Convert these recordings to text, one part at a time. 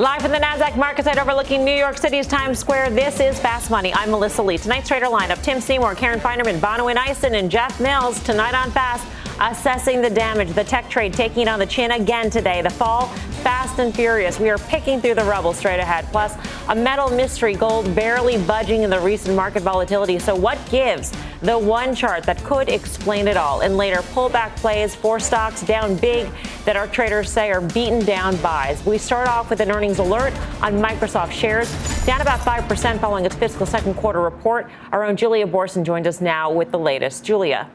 Live from the NASDAQ market site overlooking New York City's Times Square, this is Fast Money. I'm Melissa Lee. Tonight's trader lineup Tim Seymour, Karen Finerman, Bonawyn Eison, and Jeff Mills. Tonight on Fast, assessing the damage. The tech trade taking it on the chin again today. The fall, fast and furious. We are picking through the rubble straight ahead. Plus, a metal mystery gold barely budging in the recent market volatility. So, what gives? The one chart that could explain it all. And later, pullback plays for stocks down big that our traders say are beaten down buys. We start off with an earnings alert on Microsoft shares, down about 5% following its fiscal second quarter report. Our own Julia Boorstin joined us now with the latest. Julia.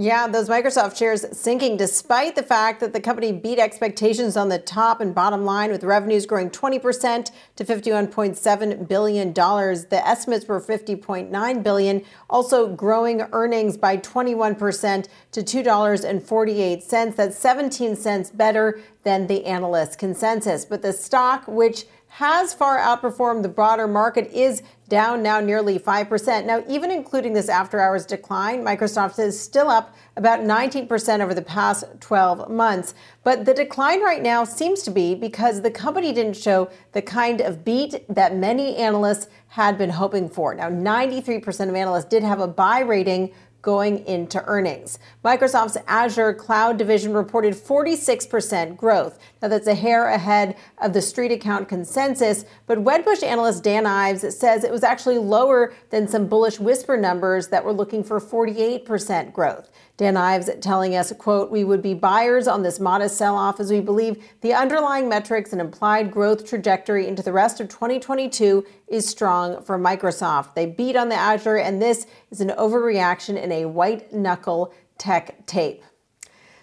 Yeah, those Microsoft shares sinking despite the fact that the company beat expectations on the top and bottom line with revenues growing 20% to $51.7 billion. The estimates were 50.9 billion, also growing earnings by 21% to $2.48. That's 17 cents better than the analyst consensus. But the stock, which has far outperformed the broader market, is down now nearly 5%. Now, even including this after hours decline, Microsoft is still up about 19% over the past 12 months. But the decline right now seems to be because the company didn't show the kind of beat that many analysts had been hoping for. Now, 93% of analysts did have a buy rating going into earnings. Microsoft's Azure cloud division reported 46% growth. Now that's a hair ahead of the street account consensus, but Wedbush analyst Dan Ives says it was actually lower than some bullish whisper numbers that were looking for 48% growth. Dan Ives telling us, quote, we would be buyers on this modest sell-off as we believe the underlying metrics and implied growth trajectory into the rest of 2022 is strong for Microsoft. They beat on the Azure and this is an overreaction in a white knuckle tech tape.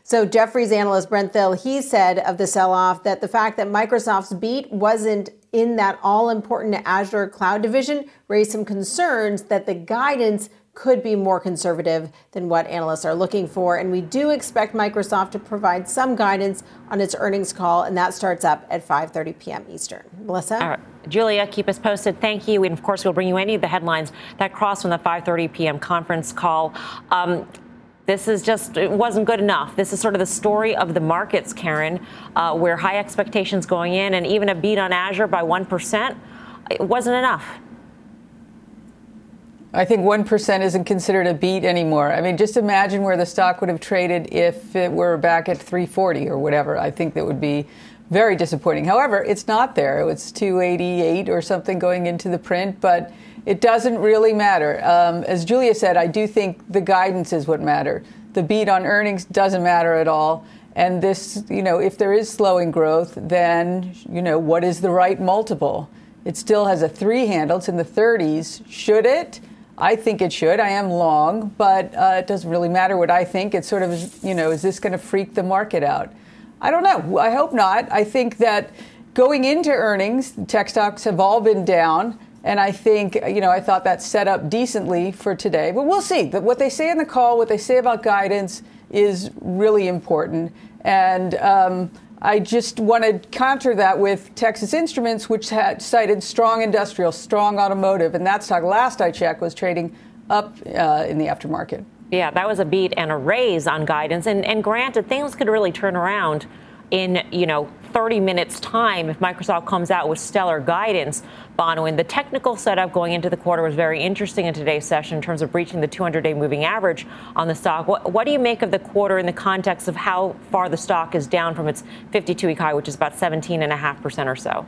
So Jefferies analyst Brent Thill, he said of the sell-off that the fact that Microsoft's beat wasn't in that all important Azure cloud division raised some concerns that the guidance could be more conservative than what analysts are looking for. And we do expect Microsoft to provide some guidance on its earnings call, and that starts up at 5:30 p.m. Eastern. Melissa. Julia, keep us posted. Thank you. And of course, we'll bring you any of the headlines that cross from the 5:30 p.m. conference call. Um, this is just, it wasn't good enough. This is sort of the story of the markets, Karen, uh, where high expectations going in and even a beat on Azure by 1%, it wasn't enough. I think 1% isn't considered a beat anymore. I mean, just imagine where the stock would have traded if it were back at 340 or whatever. I think that would be very disappointing. However, it's not there. It's 288 or something going into the print, but it doesn't really matter. Um, as Julia said, I do think the guidance is what matters. The beat on earnings doesn't matter at all. And this, you know, if there is slowing growth, then, you know, what is the right multiple? It still has a three handle. It's in the 30s. Should it? I think it should. I am long, but uh, it doesn't really matter what I think. It's sort of, you know, is this going to freak the market out? I don't know. I hope not. I think that going into earnings, tech stocks have all been down. And I think, you know, I thought that set up decently for today. But we'll see. What they say in the call, what they say about guidance is really important. And um, I just want to counter that with Texas Instruments, which had cited strong industrial, strong automotive, and that stock last I checked was trading up uh, in the aftermarket. Yeah, that was a beat and a raise on guidance. And, and granted, things could really turn around in, you know, 30 minutes time if Microsoft comes out with stellar guidance. Bonawyn, the technical setup going into the quarter was very interesting in today's session in terms of breaching the 200-day moving average on the stock. What, what do you make of the quarter in the context of how far the stock is down from its 52-week high, which is about 17.5% or so?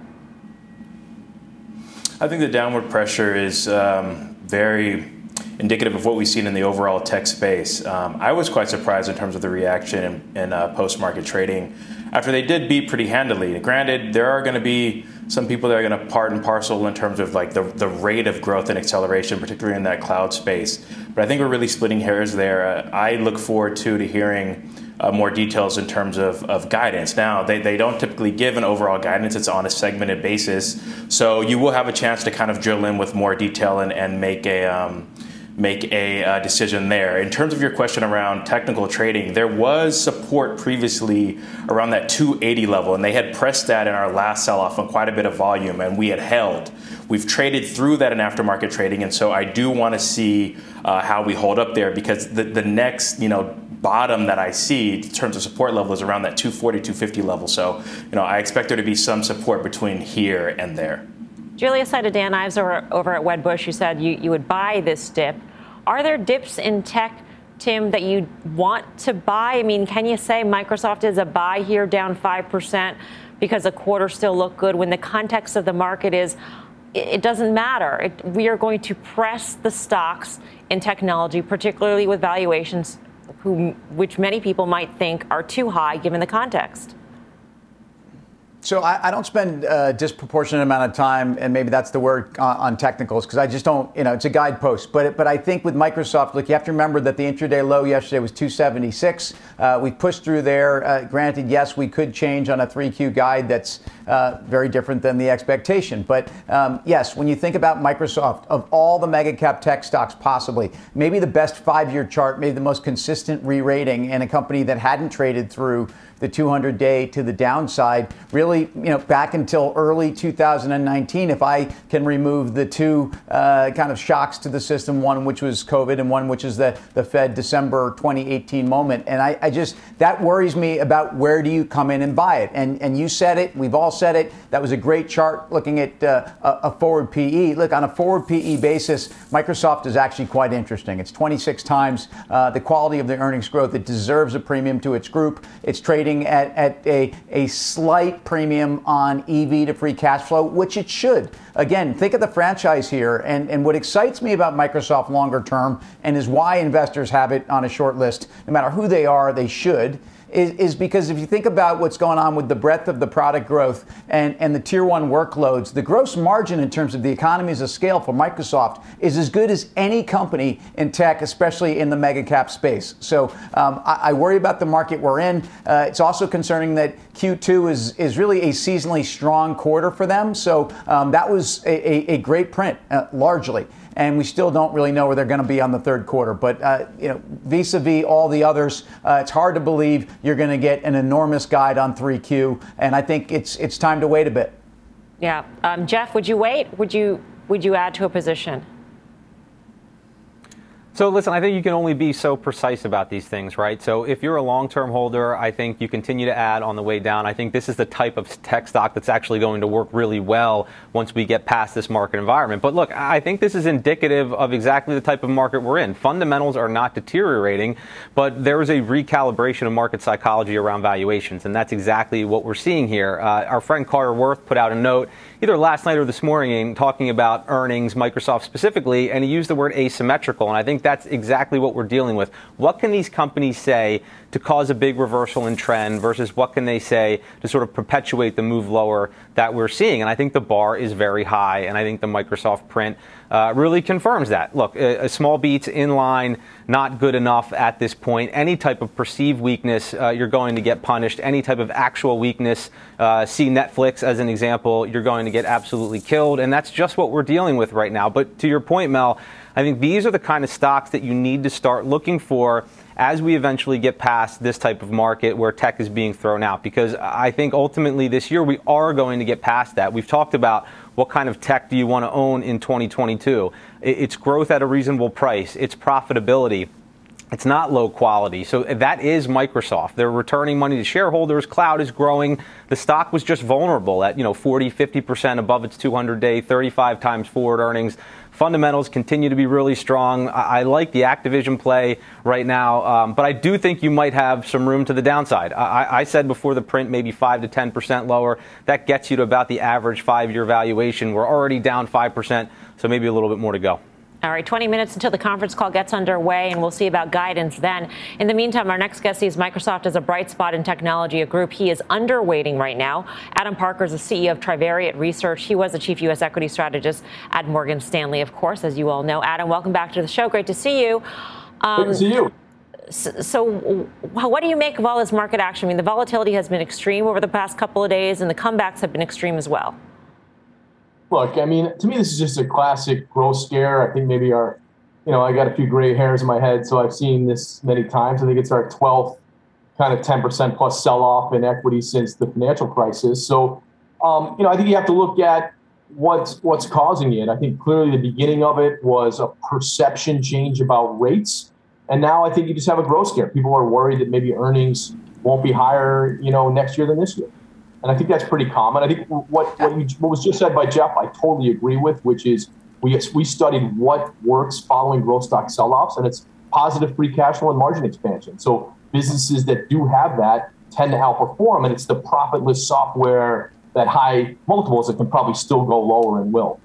I think the downward pressure is um, very indicative of what we've seen in the overall tech space. Um, I was quite surprised in terms of the reaction in, in uh, post-market trading after they did beat pretty handily. Granted, there are going to be some people that are going to part and parcel in terms of like the, the rate of growth and acceleration, particularly in that cloud space. But I think we're really splitting hairs there. Uh, I look forward to to hearing uh, more details in terms of, of guidance. Now, they, they don't typically give an overall guidance, it's on a segmented basis. So you will have a chance to kind of drill in with more detail and, and make a. Um, make a uh, decision there. In terms of your question around technical trading, there was support previously around that 280 level, and they had pressed that in our last sell off on quite a bit of volume, and we had held. We've traded through that in aftermarket trading, and so I do want to see uh, how we hold up there because the, the next, you know, bottom that I see in terms of support level is around that 240, 250 level. So, you know, I expect there to be some support between here and there. Julia cited Dan Ives over, over at Wedbush. You said you, you would buy this dip. Are there dips in tech, Tim, that you want to buy? I mean, can you say Microsoft is a buy here down 5% because the quarter still look good when the context of the market is it doesn't matter. It, we are going to press the stocks in technology, particularly with valuations who, which many people might think are too high given the context. So I, I, don't spend a disproportionate amount of time, and maybe that's the word uh, on technicals, because I just don't, you know, it's a guidepost. But but I think with Microsoft, look, you have to remember that the intraday low yesterday was 276. Uh, we pushed through there. Uh, granted, yes, we could change on a 3Q guide that's uh, very different than the expectation. But um, yes, when you think about Microsoft, of all the mega cap tech stocks possibly, maybe the best five year chart, maybe the most consistent re rating, and a company that hadn't traded through the 200 day to the downside really you know back until early 2019 if i can remove the two uh, kind of shocks to the system one which was covid and one which is the, the fed december 2018 moment. And I, I just that worries me about where do you come in and buy it? And and you said it we've all said it. That was a great chart looking at uh, a, forward pe look on a forward pe basis microsoft is actually quite interesting. It's 26 times uh, the quality of the earnings growth. It deserves a premium to its group. It's trading trading at, at a, a slight premium on EV to free cash flow, which it should. Again, think of the franchise here. And, and what excites me about Microsoft longer term and is why investors have it on a short list, no matter who they are, they should is, is because if you think about what's going on with the breadth of the product growth and, and the tier one workloads, the gross margin in terms of the economies of scale for Microsoft is as good as any company in tech, especially in the mega cap space. So um, I, I, worry about the market we're in. Uh, it's also concerning that Q2 is, is really a seasonally strong quarter for them. So um, that was a, a, a great print, uh, largely and we still don't really know where they're going to be on the third quarter. But uh, you know, vis-a-vis all the others, uh, it's hard to believe you're going to get an enormous guide on 3Q, and I think it's it's time to wait a bit. Yeah, um, Jeff, would you wait? Would you would you add to a position? So listen, I think you can only be so precise about these things, right? So if you're a long-term holder, I think you continue to add on the way down. I think this is the type of tech stock that's actually going to work really well once we get past this market environment. But look, I think this is indicative of exactly the type of market we're in. Fundamentals are not deteriorating, but there is a recalibration of market psychology around valuations, and that's exactly what we're seeing here. Uh, our friend Carter Worth put out a note either last night or this morning talking about earnings, Microsoft specifically, and he used the word asymmetrical. And I think that's exactly what we're dealing with. What can these companies say to cause a big reversal in trend versus what can they say to sort of perpetuate the move lower that we're seeing? And I think the bar is very high, and I think the Microsoft print uh, really confirms that. Look, a, a, small beats in line, not good enough at this point. Any type of perceived weakness, uh, you're going to get punished. Any type of actual weakness, uh, see Netflix as an example, you're going to get absolutely killed. And that's just what we're dealing with right now. But to your point, Mel, I think these are the kind of stocks that you need to start looking for as we eventually get past this type of market where tech is being thrown out. Because I think ultimately this year we are going to get past that. We've talked about what kind of tech do you want to own in 2022. It's growth at a reasonable price, it's profitability. It's not low quality. So uh, that is Microsoft. They're returning money to shareholders. Cloud is growing. The stock was just vulnerable at, you know, 40, 50% above its 200 day, 35 times forward earnings. Fundamentals continue to be really strong. I, I like the Activision play right now, um, but I do think you might have some room to the downside. I, I said before the print maybe 5 to 10% lower. That gets you to about the average five year valuation. We're already down 5%, so maybe a little bit more to go. All right, 20 minutes until the conference call gets underway, and we'll see about guidance then. In the meantime, our next guest sees Microsoft as a bright spot in technology, a group he is underweighting right now. Adam Parker is the CEO of Trivariate Research. He was the chief U.S. equity strategist at Morgan Stanley, of course, as you all know. Adam, welcome back to the show. Great to see you. Um, Great to see you. so, what do you make of all this market action? I mean, the volatility has been extreme over the past couple of days, and the comebacks have been extreme as well. Look, I mean, to me, this is just a classic growth scare. I think maybe our, you know, I got a few gray hairs in my head, so I've seen this many times. I think it's our 12th kind of 10% plus sell off in equity since the financial crisis. So, um, you know, I think you have to look at what's what's causing it. I think clearly the beginning of it was a perception change about rates, and now I think you just have a growth scare. People are worried that maybe earnings won't be higher, you know, next year than this year. And I think that's pretty common. I think what what, you, what was just said by Jeff, I totally agree with, which is we we studied what works following growth stock sell-offs, and it's positive free cash flow and margin expansion. So businesses that do have that tend to outperform, and it's the profitless software that high multiples that can probably still go lower and will.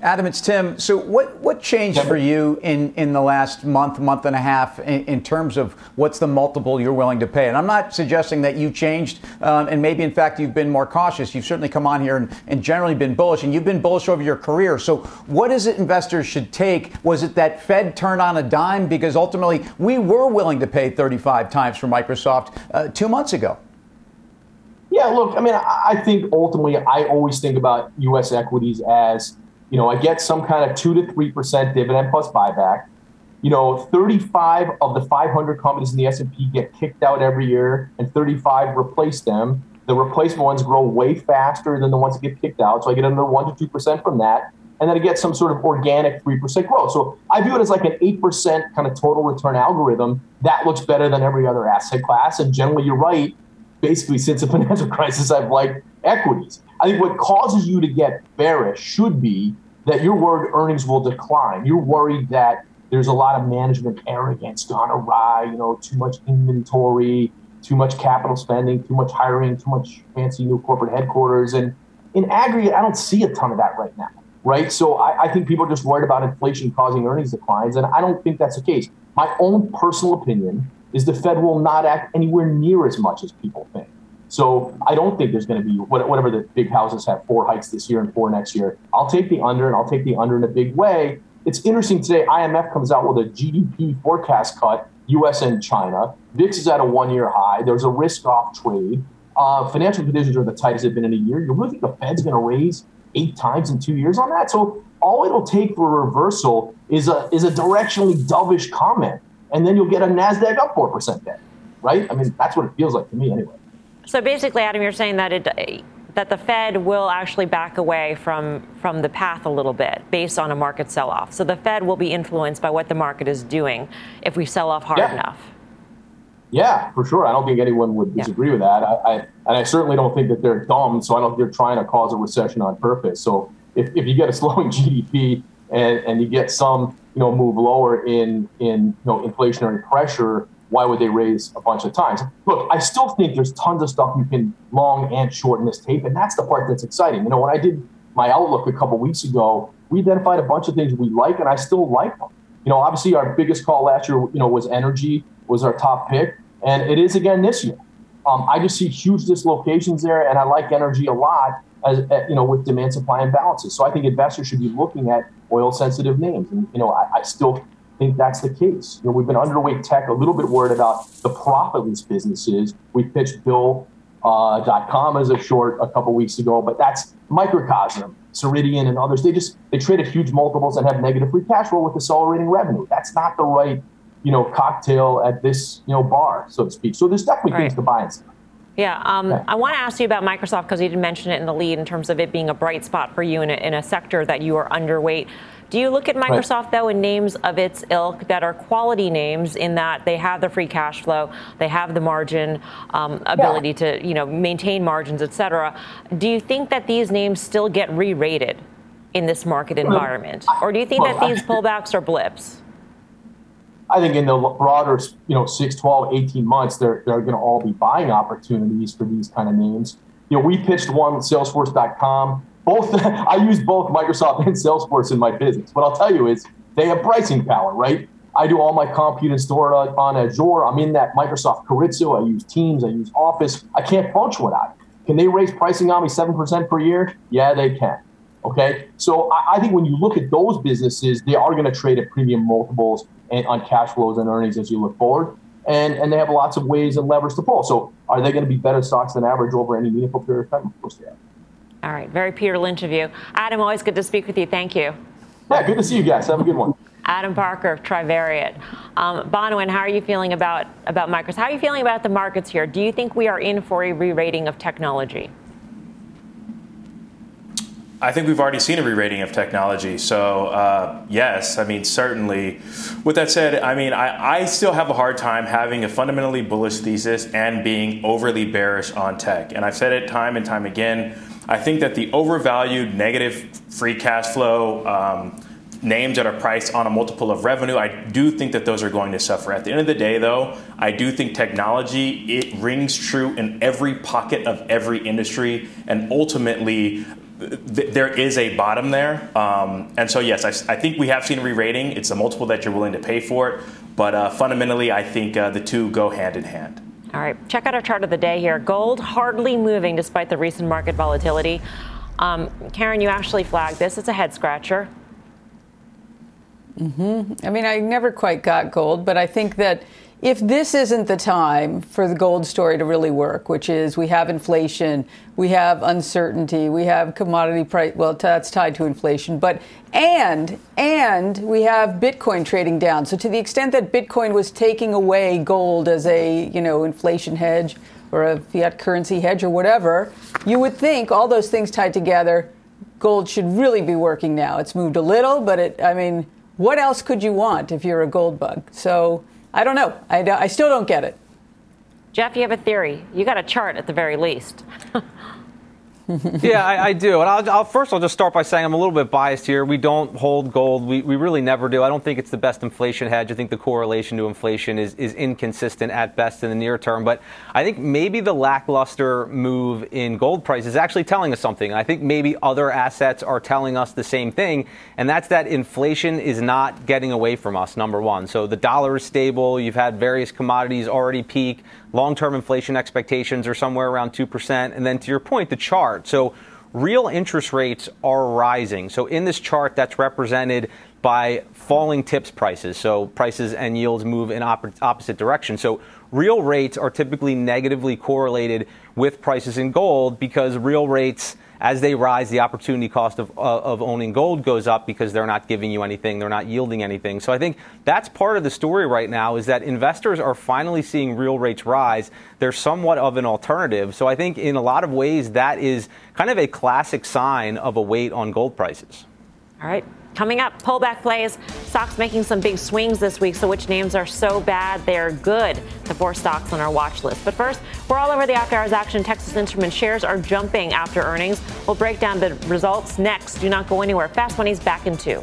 Adam, it's Tim. So, what, what changed for you in, in the last month, month and a half, in, in, terms of what's the multiple you're willing to pay? And I'm not suggesting that you changed, um, and maybe in fact you've been more cautious. You've certainly come on here and, and generally been bullish, and you've been bullish over your career. So, what is it investors should take? Was it that Fed turned on a dime? Because ultimately, we were willing to pay 35 times for Microsoft uh, two months ago. Yeah, look, I mean, I think ultimately, I always think about U.S. equities as you know, I get some kind of two to three percent dividend plus buyback. You know, 35 of the 500 companies in the S&P get kicked out every year, and 35 replace them. The replacement ones grow way faster than the ones that get kicked out, so I get another one to two percent from that, and then I get some sort of organic three percent growth. So I view it as like an eight percent kind of total return algorithm. That looks better than every other asset class, and generally, you're right. Basically, since the financial crisis, I've liked equities. I think what causes you to get bearish should be that you're worried earnings will decline. You're worried that there's a lot of management arrogance gone awry, you know, too much inventory, too much capital spending, too much hiring, too much fancy new corporate headquarters. And in aggregate, I don't see a ton of that right now, right? So I, I think people are just worried about inflation causing earnings declines. And I don't think that's the case. My own personal opinion is the Fed will not act anywhere near as much as people think. So I don't think there's going to be whatever the big houses have four hikes this year and four next year. I'll take the under and I'll take the under in a big way. It's interesting today. IMF comes out with a GDP forecast cut, U.S. and China. VIX is at a one-year high. There's a risk-off trade. Uh, financial conditions are the tightest they've been in a year. You really think the Fed's going to raise eight times in two years on that? So all it'll take for a reversal is a is a directionally dovish comment, and then you'll get a Nasdaq up four percent then, right? I mean, that's what it feels like to me anyway. So basically, Adam, you're saying that it that the Fed will actually back away from from the path a little bit based on a market sell-off. So the Fed will be influenced by what the market is doing if we sell off hard yeah. enough. Yeah, for sure. I don't think anyone would disagree yeah. with that. I, I, and I certainly don't think that they're dumb. So I don't think they're trying to cause a recession on purpose. So if, if you get a slowing GDP and, and you get some you know move lower in in you know inflationary pressure, why would they raise a bunch of times? Look, I still think there's tons of stuff you can long and short in this tape, and that's the part that's exciting. You know, when I did my outlook a couple weeks ago, we identified a bunch of things we like, and I still like them. You know, obviously our biggest call last year, you know, was energy was our top pick, and it is again this year. Um, I just see huge dislocations there, and I like energy a lot. As, you know, with demand supply imbalances, so I think investors should be looking at oil sensitive names, and you know, I, I still think that's the case. You know, we've been underweight tech, a little bit worried about the profitless businesses. We pitched Bill.com uh, as a short a couple weeks ago, but that's microcosm, Ceridian, and others. They just they trade at huge multiples and have negative free cash flow with accelerating revenue. That's not the right, you know, cocktail at this you know bar, so to speak. So there's definitely right. things to buy and sell. Yeah, um, I want to ask you about Microsoft because you did mention it in the lead in terms of it being a bright spot for you in a, in a sector that you are underweight. Do you look at Microsoft, though, in names of its ilk that are quality names in that they have the free cash flow, they have the margin um, ability yeah. to you know maintain margins, et cetera? Do you think that these names still get re-rated in this market environment, or do you think that these pullbacks are blips? I think in the broader, you know, 6, 12, 18 months, they're, they're going to all be buying opportunities for these kind of names. You know, we pitched one with Salesforce.com both I use both Microsoft and Salesforce in my business. What I'll tell you is they have pricing power, right? I do all my compute and store on Azure. I'm in that Microsoft Carrizo. I use Teams. I use Office. I can't punch without it. Can they raise pricing on me 7% per year? Yeah, they can. Okay. So I, I think when you look at those businesses, they are going to trade at premium multiples. on cash flows and earnings as you look forward. And, and they have lots of ways and levers to pull. So are they going to be better stocks than average over any meaningful period of time? Of course they are. All right. Very Peter Lynch of you. Adam, always good to speak with you. Thank you. Yeah, good to see you guys. Have a good one. Adam Parker of Trivariate. Um, Bonawyn, how are you feeling about, about Microsoft? How are you feeling about the markets here? Do you think we are in for a re-rating of technology? I think we've already seen a re-rating of technology. So uh, yes, I mean certainly. With that said, I mean I, I, still have a hard time having a fundamentally bullish thesis and being overly bearish on tech. And I've said it time and time again. I think that the overvalued negative free cash flow. Um, names that are priced on a multiple of revenue, I do think that those are going to suffer. At the end of the day, though, I do think technology it rings true in every pocket of every industry, and ultimately. Th- there is a bottom there, um, and so yes, I, I, think we have seen a re-rating. It's a multiple that you're willing to pay for it, but uh, fundamentally, I think uh, the two go hand in hand. All right, check out our chart of the day here. Gold hardly moving despite the recent market volatility. Um, Karen, you actually flagged this. It's a head scratcher. Mm-hmm. I mean, I never quite got gold, but I think that if this isn't the time for the gold story to really work, which is we have inflation, we have uncertainty, we have commodity price, well, that's tied to inflation, but and and we have Bitcoin trading down. So to the extent that Bitcoin was taking away gold as a you know inflation hedge or a fiat currency hedge or whatever, you would think all those things tied together, gold should really be working now. It's moved a little, but it, I mean what else could you want if you're a gold bug? So I don't know. I, I still don't get it. Jeff, you have a theory. You got a chart at the very least. yeah, I, I, do. And I'll, I'll, first, I'll just start by saying I'm a little bit biased here. We don't hold gold. We, we really never do. I don't think it's the best inflation hedge. I think the correlation to inflation is, is inconsistent at best in the near term. But I think maybe the lackluster move in gold price is actually telling us something. I think maybe other assets are telling us the same thing, and that's that inflation is not getting away from us, number one. So the dollar is stable. You've had various commodities already peak. Long term inflation expectations are somewhere around 2%. And then to your point, the chart. So real interest rates are rising. So in this chart, that's represented by falling TIPS prices. So prices and yields move in op- opposite directions. So real rates are typically negatively correlated with prices in gold because real rates as they rise, the opportunity cost of, uh, of owning gold goes up because they're not giving you anything, they're not yielding anything. So I think that's part of the story right now is that investors are finally seeing real rates rise. They're somewhat of an alternative. So I think in a lot of ways that is kind of a classic sign of a weight on gold prices. All right. Coming up, pullback plays. Stocks making some big swings this week. So, which names are so bad they're good? The four stocks on our watch list. But first, we're all over the after hours action. Texas Instrument shares are jumping after earnings. We'll break down the results next. Do not go anywhere. Fast Money's back in two.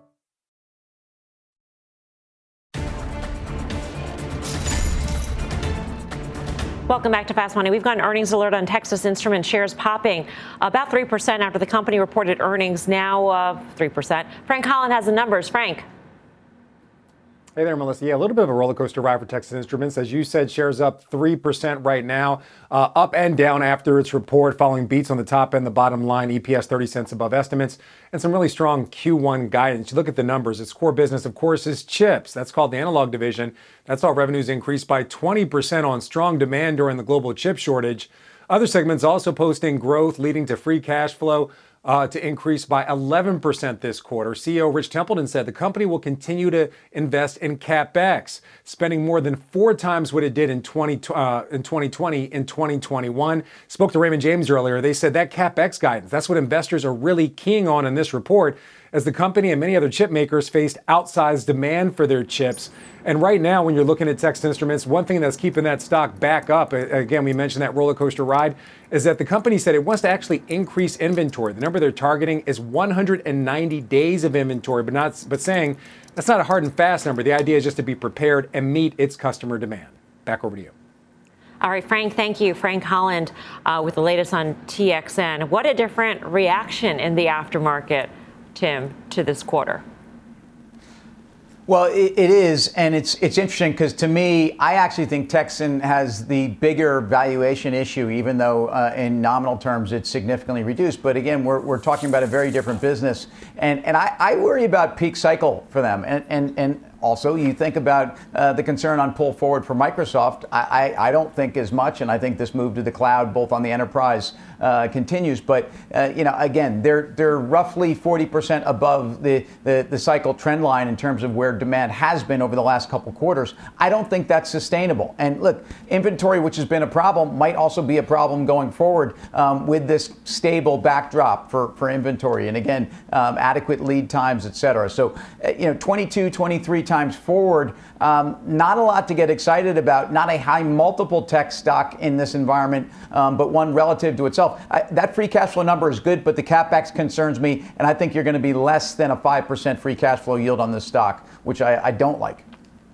Welcome back to Fast Money. We've got an earnings alert on Texas Instrument shares popping about 3% after the company reported earnings, now uh, 3%. Frank Holland has the numbers. Frank. Hey there, Melissa. Yeah, a little bit of a roller coaster ride for Texas Instruments. As you said, shares up 3% right now, uh, up and down after its report, following beats on the top and the bottom line, EPS 30 cents above estimates, and some really strong Q1 guidance. You look at the numbers, its core business, of course, is chips. That's called the analog division. That's all revenues increased by 20% on strong demand during the global chip shortage. Other segments also posting growth, leading to free cash flow uh, to increase by 11% this quarter. CEO Rich Templeton said the company will continue to invest in capex, spending more than four times what it did in 20 uh, in 2020 in 2021. Spoke to Raymond James earlier. They said that capex guidance that's what investors are really keying on in this report as the company and many other chip makers faced outsized demand for their chips. And right now, when you're looking at Texas Instruments, one thing that's keeping that stock back up, again, we mentioned that roller coaster ride, is that the company said it wants to actually increase inventory. The number they're targeting is 190 days of inventory, but not but saying that's not a hard and fast number. The idea is just to be prepared and meet its customer demand. Back over to you. All right, Frank, thank you. Frank Holland uh, with the latest on TXN. What a different reaction in the aftermarket Tim, to this quarter? Well, it, it is, and it's it's interesting because to me, I actually think Texan has the bigger valuation issue, even though uh, in nominal terms it's significantly reduced. But again, we're, we're talking about a very different business, and and I, I worry about peak cycle for them, and and and also, you think about uh, the concern on pull forward for Microsoft. I, I, I, don't think as much, and I think this move to the cloud, both on the enterprise, uh, continues. But uh, you know, again, they're they're roughly 40% above the, the, the cycle trend line in terms of where demand has been over the last couple quarters. I don't think that's sustainable. And look, inventory, which has been a problem, might also be a problem going forward um, with this stable backdrop for, for inventory. And again, um, adequate lead times, et cetera. So, uh, you know, 22, 23 times forward. Um, not a lot to get excited about. Not a high multiple tech stock in this environment, um, but one relative to itself. I, that free cash flow number is good, but the capex concerns me, and I think you're going to be less than a five percent free cash flow yield on this stock, which I, I don't like.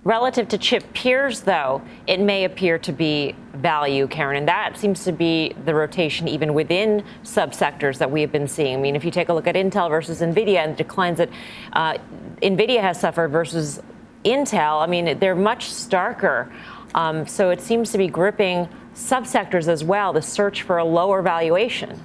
Relative to chip peers, though, it may appear to be value, Karen, and that seems to be the rotation even within subsectors that we have been seeing. I mean, if you take a look at Intel versus NVIDIA and the declines that uh, NVIDIA has suffered versus Intel, I mean, they're much starker. Um, so it seems to be gripping subsectors as well, the search for a lower valuation.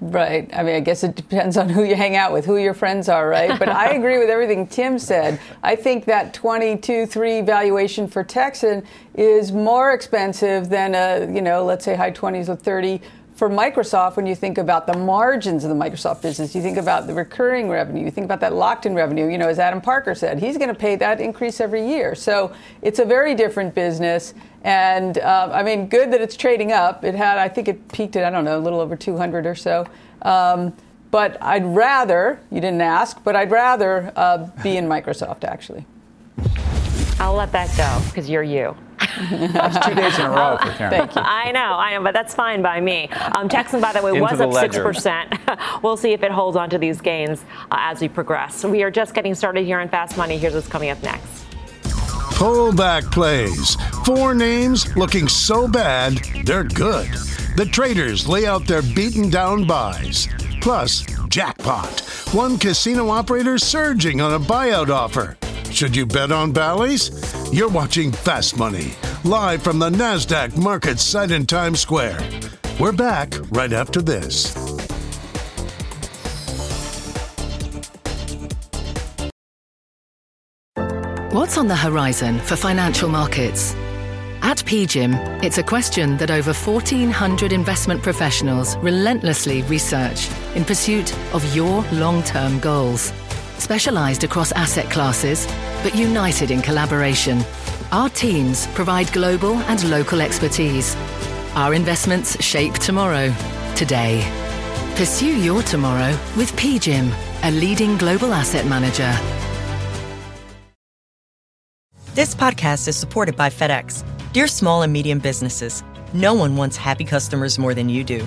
Right. I mean, I guess it depends on who you hang out with, who your friends are, right? But I agree with everything Tim said. I think that 22 3 valuation for Texan is more expensive than a, you know, let's say high 20s or 30 for Microsoft, when you think about the margins of the Microsoft business, you think about the recurring revenue, you think about that locked in revenue, you know, as Adam Parker said, he's going to pay that increase every year. So it's a very different business. And uh, I mean, good that it's trading up. It had, I think it peaked at, I don't know, a little over 200 or so. Um, but I'd rather, you didn't ask, but I'd rather uh, be in Microsoft actually. I'll let that go because you're you. That's two days in a row for Karen. Thank you. I know, I know, but that's fine by me. Um, Texan, by the way, was the up six percent. we'll see if it holds on to these gains uh, as we progress. We are just getting started here on Fast Money. Here's what's coming up next. Pullback plays. Four names looking so bad, they're good. The traders lay out their beaten down buys. Plus, jackpot. One casino operator surging on a buyout offer. Should you bet on Bally's? You're watching Fast Money, live from the NASDAQ market site in Times Square. We're back right after this. What's on the horizon for financial markets? At PGIM, it's a question that over 1,400 investment professionals relentlessly research in pursuit of your long term goals. Specialized across asset classes, but united in collaboration, our teams provide global and local expertise. Our investments shape tomorrow, today. Pursue your tomorrow with PGIM, a leading global asset manager. This podcast is supported by FedEx. Dear small and medium businesses, no one wants happy customers more than you do.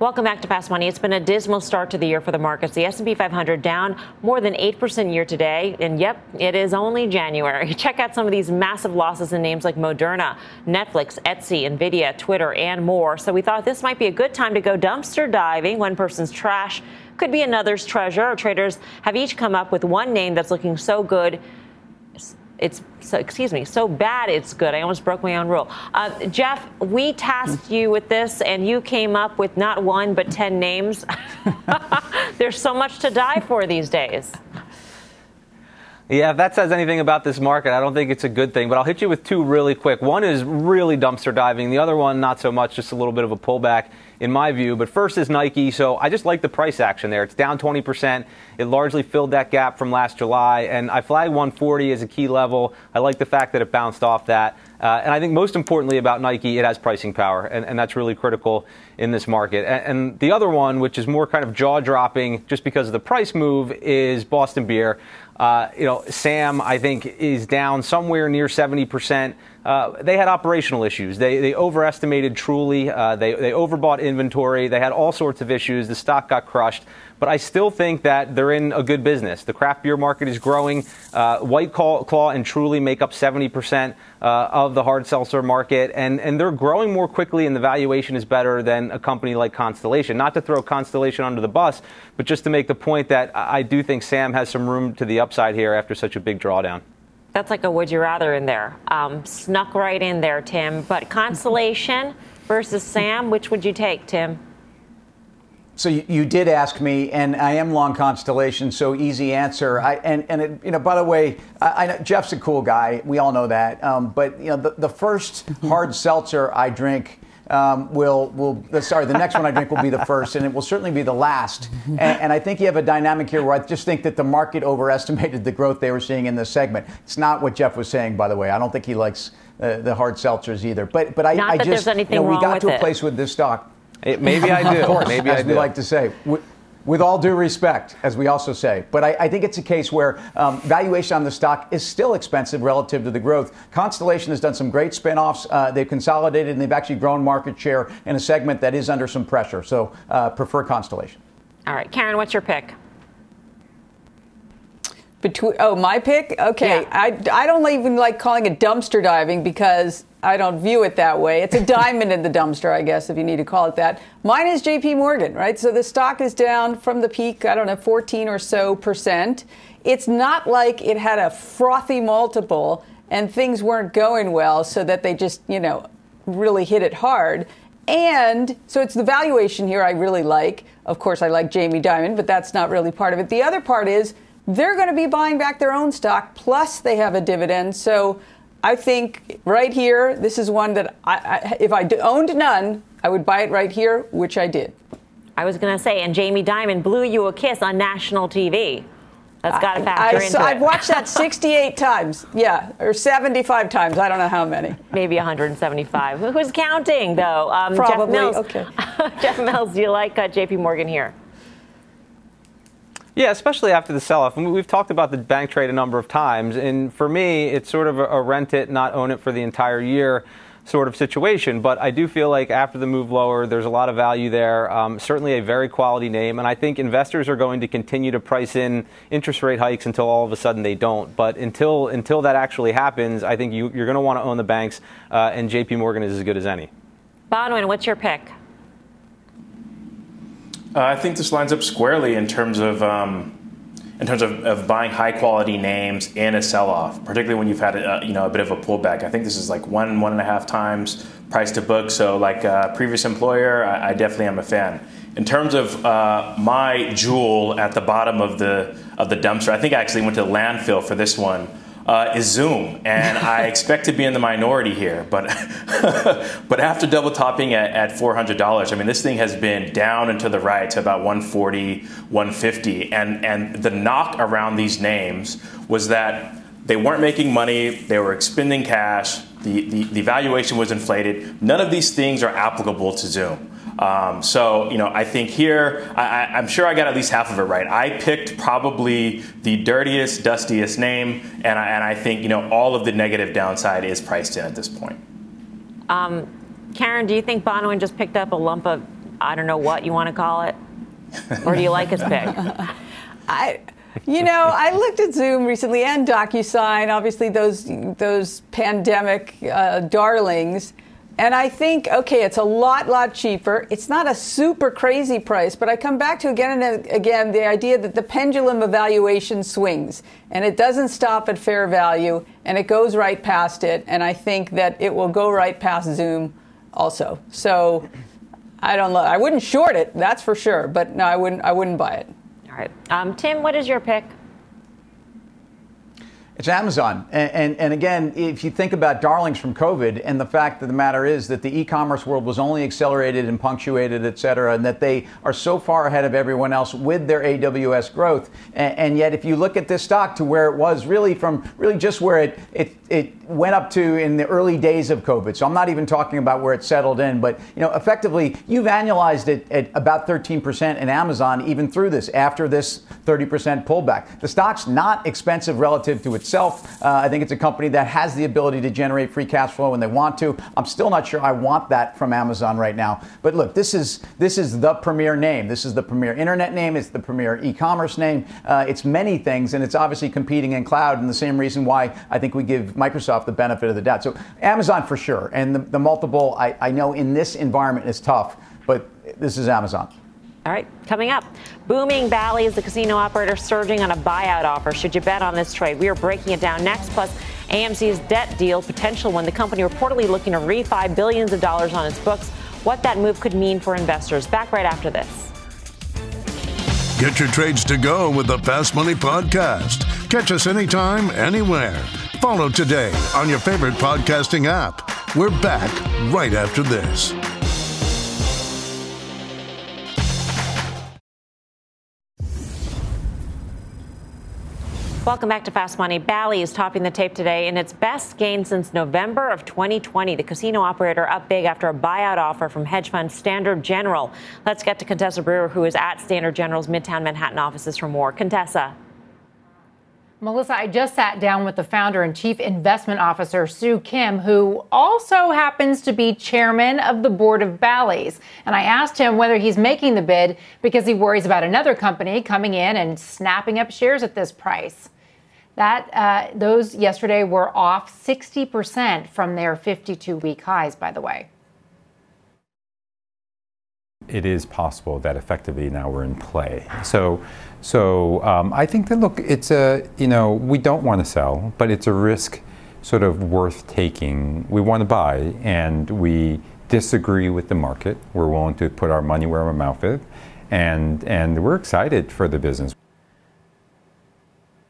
Welcome back to Fast Money. It's been a dismal start to the year for the markets. The S&P 500 down more than 8% year to date, and yep, it is only January. Check out some of these massive losses in names like Moderna, Netflix, Etsy, Nvidia, Twitter, and more. So we thought this might be a good time to go dumpster diving. One person's trash could be another's treasure. Traders have each come up with one name that's looking so good it's so, excuse me, so bad it's good. I almost broke my own rule. Uh, Jeff, we tasked you with this, and you came up with not one but ten names. There's so much to die for these days. Yeah, if that says anything about this market, I don't think it's a good thing. But I'll hit you with two really quick. One is really dumpster diving. The other one, not so much, just a little bit of a pullback in my view. But first is Nike. So I just like the price action there. It's down 20%. It largely filled that gap from last July. And I flag 140 as a key level. I like the fact that it bounced off that. Uh, and I think most importantly about Nike, it has pricing power. And, and that's really critical in this market. And, and the other one, which is more kind of jaw dropping just because of the price move, is Boston Beer. Uh, you know, Sam, I think, is down somewhere near 70%. Uh, they had operational issues. They, they overestimated Truly. Uh, they, they overbought inventory. They had all sorts of issues. The stock got crushed but I still think that they're in a good business. The craft beer market is growing. Uh, White Claw and Truly make up 70% uh, of the hard seltzer market, and, and they're growing more quickly, and the valuation is better than a company like Constellation. Not to throw Constellation under the bus, but just to make the point that I do think Sam has some room to the upside here after such a big drawdown. That's like a would you rather in there. Um, snuck right in there, Tim. But Constellation versus Sam, which would you take, Tim? So you, you, did ask me, and I am long constellation, so easy answer. I, and and it, you know, by the way, I, I know Jeff's a cool guy. We all know that. Um, but you know, the, the first hard seltzer I drink. Um, will will sorry the next one I drink will be the first and it will certainly be the last and, and, I think you have a dynamic here where I just think that the market overestimated the growth they were seeing in this segment. It's not what Jeff was saying by the way. I don't think he likes uh, the hard seltzers either. But but I, not I that just there's anything you know, we got to a place with this stock it, maybe I do. of course, maybe as I do. we like to say. With all due respect, as we also say. But I, I think it's a case where um, valuation on the stock is still expensive relative to the growth. Constellation has done some great spinoffs. Uh, they've consolidated and they've actually grown market share in a segment that is under some pressure. So uh, prefer Constellation. All right. Karen, what's your pick? Between, oh, my pick? Okay. Yeah. I, I don't even like calling it dumpster diving because I don't view it that way. It's a diamond in the dumpster, I guess, if you need to call it that. Mine is JP Morgan, right? So the stock is down from the peak, I don't know, 14 or so percent. It's not like it had a frothy multiple and things weren't going well so that they just, you know, really hit it hard. And so it's the valuation here I really like. Of course, I like Jamie Dimon, but that's not really part of it. The other part is they're going to be buying back their own stock, plus they have a dividend. So I think right here, this is one that I, I, if I owned none, I would buy it right here, which I did. I was going to say, and Jamie Dimon blew you a kiss on national TV. That's got to factor I, into I've watched that 68 times. Yeah, or 75 times. I don't know how many. Maybe 175. Who's counting, though? Um, Probably. Jeff Mills. Okay. Jeff Mills, do you like uh, J.P. Morgan here? Yeah, especially after the sell-off. I mean, we've talked about the bank trade a number of times, and for me, it's sort of a, rent it, not own it for the entire year sort of situation. But I do feel like after the move lower, there's a lot of value there. Um, certainly a very quality name, and I think investors are going to continue to price in interest rate hikes until all of a sudden they don't. But until until that actually happens, I think you, are going to want to own the banks, uh, and J.P. Morgan is as good as any. Bonawyn, what's your pick? Uh, I think this lines up squarely in terms of um, in terms of, of, buying high quality names in a sell off, particularly when you've had a, you know a bit of a pullback. I think this is like one one and a half times price to book. So like uh, previous employer, I, I, definitely am a fan. In terms of uh, my jewel at the bottom of the of the dumpster, I think I actually went to landfill for this one uh, is Zoom, and I expect to be in the minority here. But but after double topping at, at $400, I mean this thing has been down and to the right to about 140, 150, and and the knock around these names was that they weren't making money, they were expending cash, the, the, the valuation was inflated. None of these things are applicable to Zoom. Um, so, you know, I think here, I, am sure I got at least half of it right. I picked probably the dirtiest, dustiest name, and I, and I think, you know, all of the negative downside is priced in at this point. Um, Karen, do you think Bonawyn just picked up a lump of, I don't know what you want to call it? Or do you like his pick? I. You know, I looked at Zoom recently and DocuSign, obviously those those pandemic uh, darlings. And I think, okay, it's a lot, lot cheaper. It's not a super crazy price, but I come back to again and again the idea that the pendulum evaluation swings and it doesn't stop at fair value and it goes right past it. And I think that it will go right past Zoom also. So I don't know. I wouldn't short it, that's for sure. But no, I wouldn't. I wouldn't buy it. All right, um, Tim, what is your pick? It's Amazon. And, and, and, again, if you think about darlings from COVID, and the fact of the matter is that the e commerce world was only accelerated and punctuated, et cetera, and that they are so far ahead of everyone else with their AWS growth. And, and yet, if you look at this stock to where it was really from really just where it, it, it went up to in the early days of COVID. So I'm not even talking about where it settled in, but you know, effectively, you've annualized it at about 13% in Amazon even through this, after this 30% pullback. The stock's not expensive relative to its itself. Uh, I think it's a company that has the ability to generate free cash flow when they want to. I'm still not sure I want that from Amazon right now. But look, this is this is the premier name. This is the premier internet name. It's the premier e-commerce name. Uh, it's many things, and it's obviously competing in cloud. And the same reason why I think we give Microsoft the benefit of the doubt. So Amazon for sure, and the, the multiple I, I know in this environment is tough, but this is Amazon. All right, coming up, booming Bally's, the casino operator surging on a buyout offer. Should you bet on this trade? We are breaking it down next. Plus, AMC's debt deal potential when the company reportedly looking to refi billions of dollars on its books. What that move could mean for investors. Back right after this. Get your trades to go with the Fast Money Podcast. Catch us anytime, anywhere. Follow today on your favorite podcasting app. We're back right after this. Welcome back to Fast Money. Bally is topping the tape today in its best gain since November of 2020. The casino operator up big after a buyout offer from hedge fund Standard General. Let's get to Contessa Brewer, who is at Standard General's Midtown Manhattan offices for more. Contessa. Melissa, I just sat down with the founder and chief investment officer, Soo Kim, who also happens to be chairman of the board of Bally's. And I asked him whether he's making the bid because he worries about another company coming in and snapping up shares at this price. That uh, those yesterday were off 60% from their 52-week highs, by the way. It is possible that effectively now we're in play. So, so um, I think that look, it's a you know we don't want to sell, but it's a risk sort of worth taking. We want to buy, and we disagree with the market. We're willing to put our money where our mouth is, and and we're excited for the business.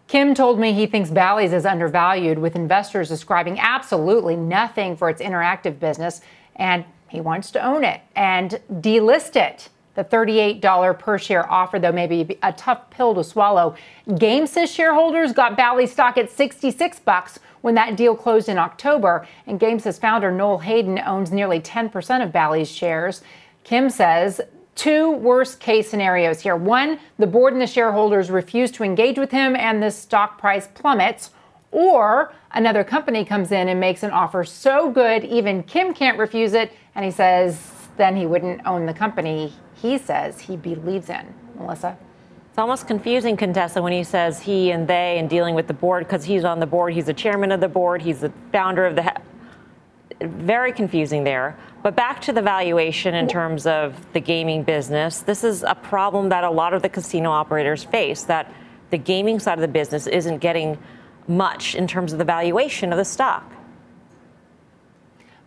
Kim told me he thinks Bally's is undervalued, with investors ascribing absolutely nothing for its interactive business, and he wants to own it and delist it. The $38 per share offer, though, may be a tough pill to swallow. Gamesys shareholders got Bally's stock at 66 bucks when that deal closed in October, and Gamesys founder Noel Hayden owns nearly 10% of Bally's shares. Kim says two worst case scenarios here. One, the board and the shareholders refuse to engage with him and the stock price plummets. Or another company comes in and makes an offer so good even Kim can't refuse it. And he says then he wouldn't own the company he says he believes in. Melissa? It's almost confusing, Contessa, when he says he and they and dealing with the board because he's on the board. He's the chairman of the board. He's the founder of the very confusing there. But back to the valuation in terms of the gaming business, this is a problem that a lot of the casino operators face that the gaming side of the business isn't getting much in terms of the valuation of the stock.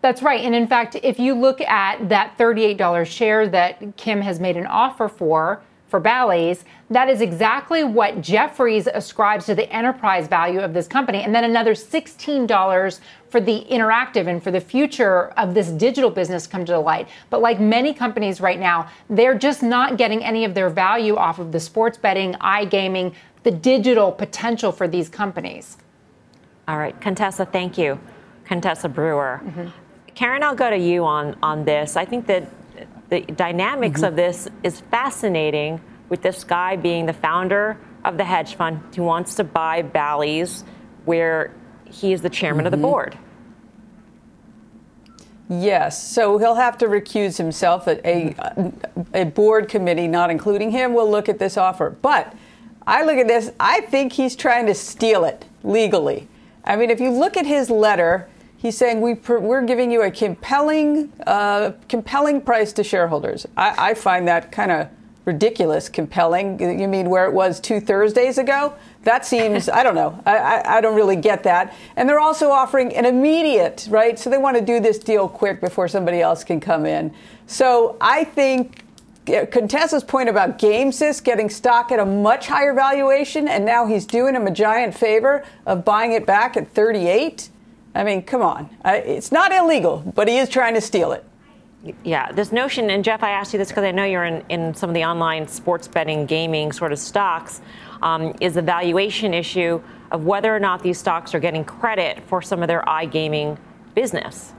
That's right. And in fact, if you look at that $38 share that Kim has made an offer for, for Bally's, that is exactly what Jefferies ascribes to the enterprise value of this company. And then another $16 for the interactive and for the future of this digital business come to light. But like many companies right now, they're just not getting any of their value off of the sports betting, iGaming, the digital potential for these companies. All right, Contessa, thank you. Contessa Brewer. Mm-hmm. Karen, I'll go to you on, on this. I think that the dynamics mm-hmm. of this is fascinating with this guy being the founder of the hedge fund who wants to buy Bally's, where he is the chairman mm-hmm. of the mm-hmm. board. Yes, so he'll have to recuse himself. A, a, a, board committee, not including him, will look at this offer. But I look at this, I think he's trying to steal it legally. I mean, if you look at his letter, He's saying we we're giving you a compelling, uh, compelling price to shareholders. I, I find that kind of ridiculous. Compelling? You mean where it was two Thursdays ago? That seems, I don't know. I, I, I, don't really get that. And they're also offering an immediate, right? So they want to do this deal quick before somebody else can come in. So I think Contessa's point about Gamesys getting stock at a much higher valuation, and now he's doing him a giant favor of buying it back at 38. I mean, come on. It's not illegal, but he is trying to steal it. Yeah, this notion, and Jeff, I asked you this because I know you're in, in some of the online sports betting, gaming sort of stocks, um, is the valuation issue of whether or not these stocks are getting credit for some of their iGaming business.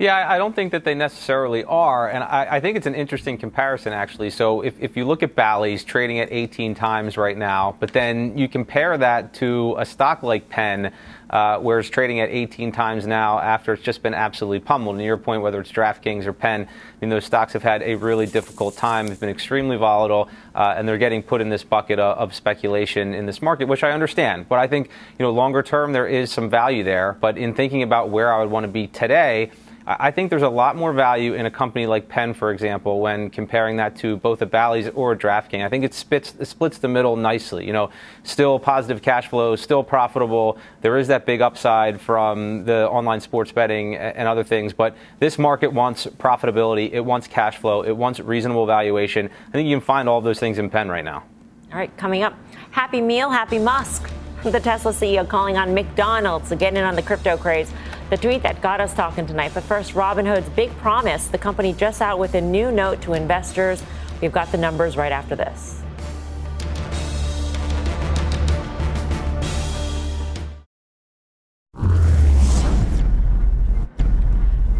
Yeah, I don't think that they necessarily are. And I, I, think it's an interesting comparison, actually. So if, if you look at Bally's trading at 18 times right now, but then you compare that to a stock like Penn, uh, where it's trading at 18 times now after it's just been absolutely pummeled. And your point, whether it's DraftKings or Penn, I mean, those stocks have had a really difficult time. They've been extremely volatile, uh, and they're getting put in this bucket of, of speculation in this market, which I understand. But I think, you know, longer term, there is some value there. But in thinking about where I would want to be today, I think there's a lot more value in a company like Penn, for example, when comparing that to both a Bally's or a DraftKings. I think it splits, it splits the middle nicely. You know, still positive cash flow, still profitable. There is that big upside from the online sports betting and other things, but this market wants profitability. It wants cash flow. It wants reasonable valuation. I think you can find all those things in Penn right now. All right, coming up, Happy Meal, Happy Musk. The Tesla CEO calling on McDonald's to get in on the crypto craze the tweet that got us talking tonight. But first, Robinhood's big promise the company just out with a new note to investors. We've got the numbers right after this.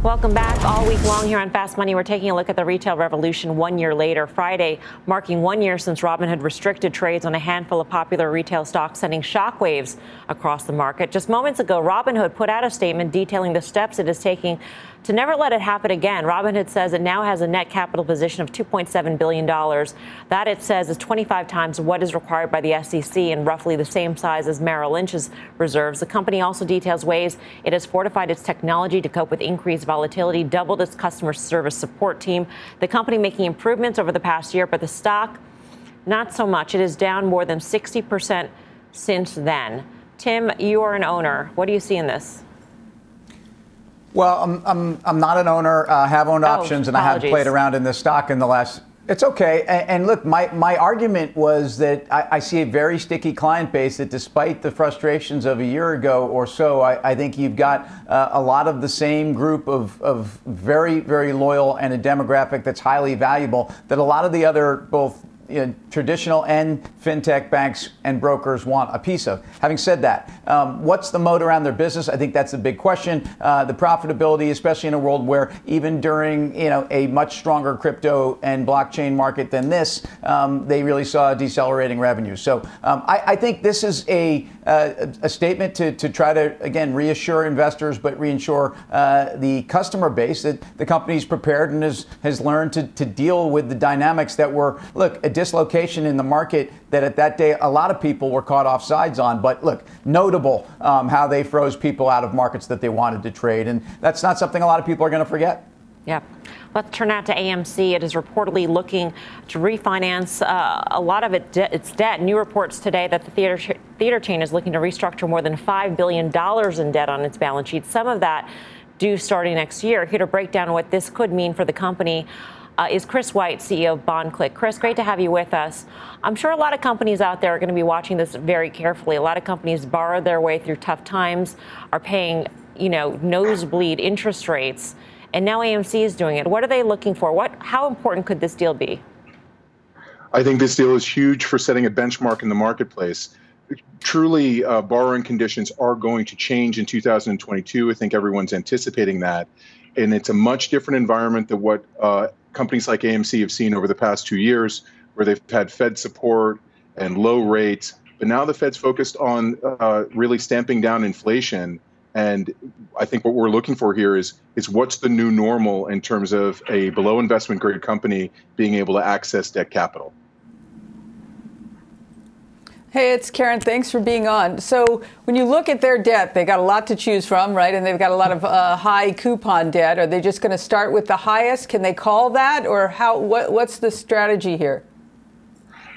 Welcome back. All week long here on Fast Money, we're taking a look at the retail revolution one year later, Friday, marking one year since Robinhood restricted trades on a handful of popular retail stocks, sending shockwaves across the market. Just moments ago, Robinhood put out a statement detailing the steps it is taking to never let it happen again. Robinhood says it now has a net capital position of $2.7 billion. That, it says, is 25 times what is required by the SEC and roughly the same size as Merrill Lynch's reserves. The company also details ways it has fortified its technology to cope with increased volatility, doubled its customer service support team. The company making improvements over the past year, but the stock, not so much. It is down more than 60% since then. Tim, you are an owner. What do you see in this? Well, I'm, I'm, I'm not an owner. I have owned oh, options, and apologies. I have played around in this stock in the last. It's okay. And, look, my, my argument was that I, I, see a very sticky client base that, despite the frustrations of a year ago or so, I, I think you've got uh, a lot of the same group of, of very, very loyal and a demographic that's highly valuable that a lot of the other both you know, traditional and fintech banks and brokers want a piece of. Having said that, um, what's the moat around their business? I think that's the big question. Uh, the profitability, especially in a world where even during you know a much stronger crypto and blockchain market than this, um, they really saw decelerating revenue. So um, I, I, think this is a uh, a statement to, to try to again reassure investors, but reinsure uh, the customer base that the company's prepared and has has learned to, to deal with the dynamics that were look a dislocation in the market that at that day a lot of people were caught off sides on. But look, notable um, how they froze people out of markets that they wanted to trade, and that's not something a lot of people are going to forget. Yeah. Let's turn out to AMC. It is reportedly looking to refinance uh, a lot of it de- its debt. New reports today that the theater, theater chain is looking to restructure more than $5 billion in debt on its balance sheet. Some of that due starting next year. Here to break down what this could mean for the company. Uh, is Chris White, CEO of BondCliQ. Chris, great to have you with us. I'm sure a lot of companies out there are going to be watching this very carefully. A lot of companies borrow their way through tough times, are paying, you know, nosebleed interest rates and now AMC is doing it. What are they looking for? What, how important could this deal be? I think this deal is huge for setting a benchmark in the marketplace. Truly, uh, borrowing conditions are going to change in 2022. I think everyone's anticipating that. And it's a much different environment than what uh, companies like AMC have seen over the past two years, where they've had Fed support and low rates. But now the Fed's focused on uh, really stamping down inflation and I think what we're looking for here is is what's the new normal in terms of a below investment grade company being able to access debt capital. Hey, it's Karen. Thanks for being on. So, when you look at their debt, they got a lot to choose from, right? And they've got a lot of uh, high coupon debt. Are they just going to start with the highest? Can they call that, or how? What, what's the strategy here?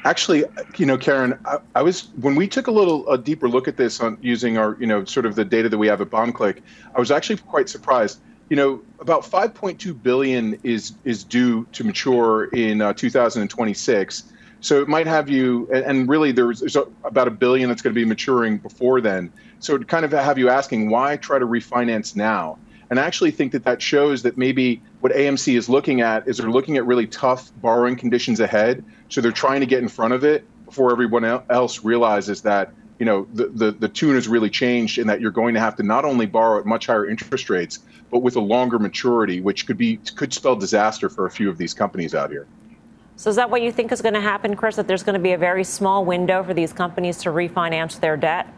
Actually, you know, Karen, I, I, was when we took a little a deeper look at this on using our, you know, sort of the data that we have at BondCliQ. I was actually quite surprised. You know, about 5.2 billion is is due to mature in uh, 2026 so it might have you, and really there's, there's about a billion that's going to be maturing before then. So it kind of have you asking why try to refinance now? And I actually think that that shows that maybe what AMC is looking at is they're looking at really tough borrowing conditions ahead. So they're trying to get in front of it before everyone else realizes that you know the, the, the tune has really changed and that you're going to have to not only borrow at much higher interest rates, but with a longer maturity, which could be could spell disaster for a few of these companies out here. So is that what you think is going to happen, Chris? That there's going to be a very small window for these companies to refinance their debt?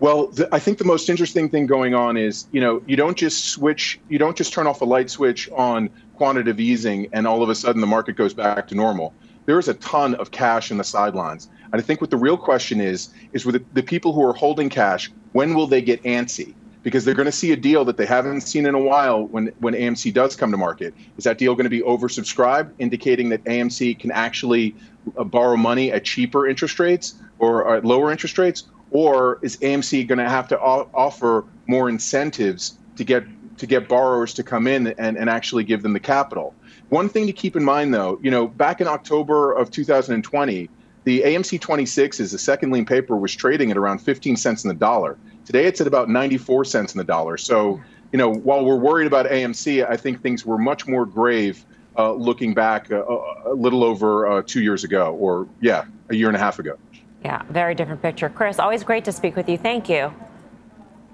Well, the, I think the most interesting thing going on is, you know, you don't just switch, you don't just turn off a light switch on quantitative easing and all of a sudden the market goes back to normal. There is a ton of cash in the sidelines. And I think what the real question is, is with the, the people who are holding cash, when will they get antsy? Because they're going to see a deal that they haven't seen in a while when, when AMC does come to market. Is that deal going to be oversubscribed, indicating that AMC can actually uh, borrow money at cheaper interest rates or at lower interest rates? Or is AMC going to have to offer more incentives to get to get borrowers to come in and, and actually give them the capital? One thing to keep in mind, though, you know, back in October of 2020, the AMC 26 is a second lien paper was trading at around 15 cents in the dollar. Today it's at about 94 cents in the dollar. So, you know, while we're worried about AMC, I think things were much more grave uh, looking back uh, a little over uh, two years ago, or yeah, a year and a half ago. Yeah, very different picture. Chris, always great to speak with you. Thank you.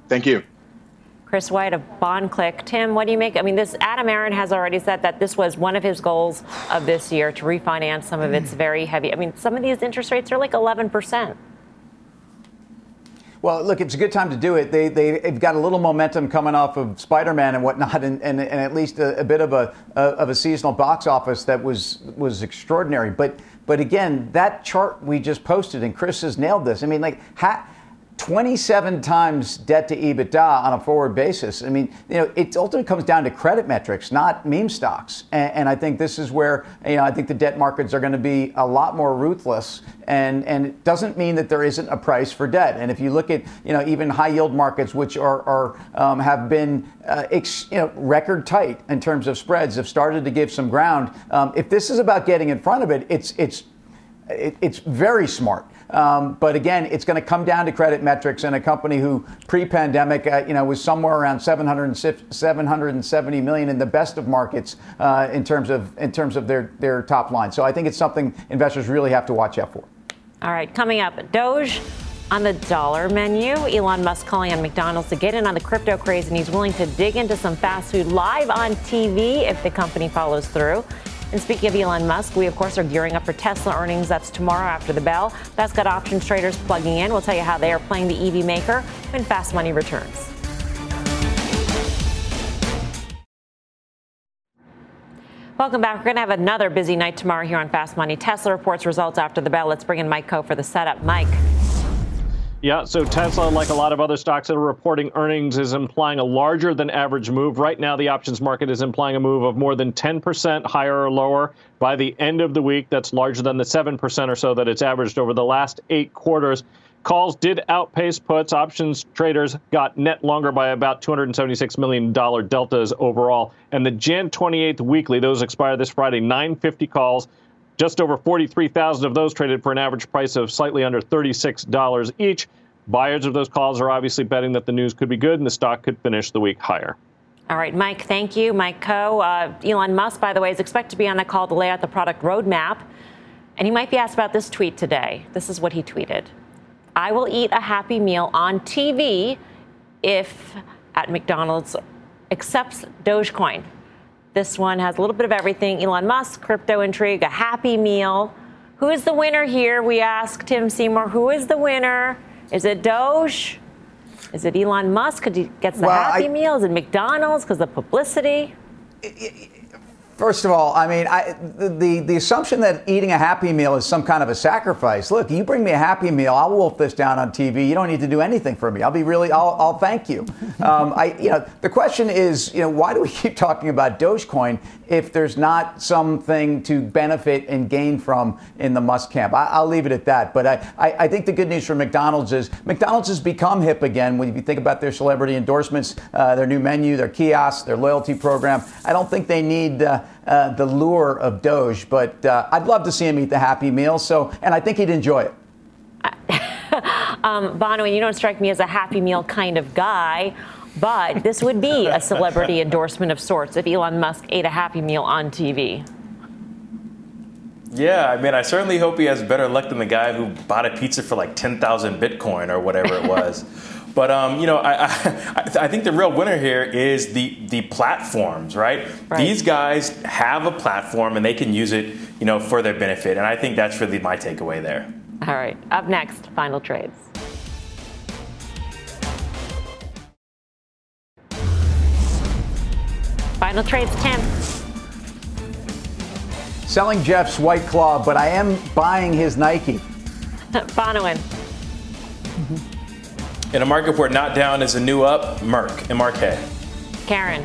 Thank you. Chris White of BondCliQ. Tim, what do you make? I mean, this Adam Aron has already said that this was one of his goals of this year to refinance some of its very heavy. I mean, some of these interest rates are like 11 percent. Well, look, it's a good time to do it. They, they, have got a little momentum coming off of Spider Man and whatnot, and, and, and at least a, a bit of a, a, of a seasonal box office that was, was extraordinary. But, but again, that chart we just posted, and Chris has nailed this. I mean, like, ha- 27 times debt to EBITDA on a forward basis. I mean, you know, it ultimately comes down to credit metrics, not meme stocks. And, and I think this is where, you know, I think the debt markets are going to be a lot more ruthless. And, and it doesn't mean that there isn't a price for debt. And if you look at, you know, even high yield markets, which are, are um, have been, uh, ex, you know, record tight in terms of spreads, have started to give some ground. Um, if this is about getting in front of it, it's, it's, it, it's very smart. Um, but again, it's going to come down to credit metrics and a company who pre-pandemic, uh, you know, was somewhere around 700, 770 million in the best of markets uh, in terms of in terms of their their top line. So I think it's something investors really have to watch out for. All right, coming up, Doge on the dollar menu. Elon Musk calling on McDonald's to get in on the crypto craze, and he's willing to dig into some fast food live on TV if the company follows through. And speaking of Elon Musk, we of course are gearing up for Tesla earnings. That's tomorrow after the bell. That's got options traders plugging in. We'll tell you how they are playing the EV maker when Fast Money returns. Welcome back. We're going to have another busy night tomorrow here on Fast Money. Tesla reports results after the bell. Let's bring in Mike Khouw for the setup. Mike. Yeah, so Tesla, like a lot of other stocks that are reporting earnings, is implying a larger than average move. Right now, the options market is implying a move of more than 10% higher or lower by the end of the week. That's larger than the 7% or so that it's averaged over the last eight quarters. Calls did outpace puts. Options traders got net longer by about $276 million deltas overall. And the Jan 28th weekly, those expire this Friday, 950 calls just over 43,000 of those traded for an average price of slightly under $36 each. Buyers of those calls are obviously betting that the news could be good and the stock could finish the week higher. All right, Mike, thank you. Mike Khouw. Uh, Elon Musk, by the way, is expected to be on the call to lay out the product roadmap. And he might be asked about this tweet today. This is what he tweeted I will eat a happy meal on TV if at McDonald's accepts Dogecoin. This one has a little bit of everything Elon Musk, crypto intrigue, a happy meal. Who is the winner here? We ask Tim Seymour, who is the winner? Is it Doge? Is it Elon Musk because he gets the well, happy I, meal? Is it McDonald's because of publicity? First of all, I mean, I, the, the, the assumption that eating a Happy Meal is some kind of a sacrifice. Look, you bring me a Happy Meal, I'll wolf this down on TV. You don't need to do anything for me. I'll be really, I'll, I'll thank you. Um, I, you know, the question is, you know, why do we keep talking about Dogecoin if there's not something to benefit and gain from in the Musk camp? I, will leave it at that. But I, I, I, think the good news for McDonald's is McDonald's has become hip again. When you think about their celebrity endorsements, uh, their new menu, their kiosks, their loyalty program, I don't think they need. Uh, uh, the lure of Doge, but uh, I'd love to see him eat the Happy Meal. So, and I think he'd enjoy it. um, Bonawyn, you don't strike me as a Happy Meal kind of guy. But this would be a celebrity endorsement of sorts if Elon Musk ate a Happy Meal on TV. Yeah, I mean, I certainly hope he has better luck than the guy who bought a pizza for like 10,000 Bitcoin or whatever it was. But um, you know, I, I, I, think the real winner here is the the platforms, right? right? These guys have a platform and they can use it, you know, for their benefit, and I think that's really my takeaway there. All right, up next, final trades. Final trades, Tim. Selling Jeff's White Claw, but I am buying his Nike. Bonawyn. Mm-hmm. In a market where not down is a new up, Merck, MRK. Karen.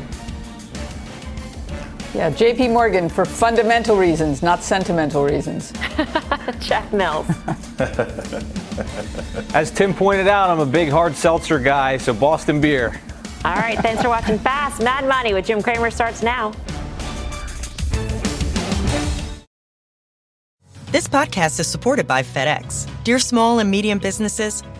Yeah, JP Morgan for fundamental reasons, not sentimental reasons. Jeff Mills. As Tim pointed out, I'm a big hard seltzer guy, so Boston beer. All right, thanks for watching Fast Mad Money with Jim Cramer starts now. This podcast is supported by FedEx. Dear small and medium businesses,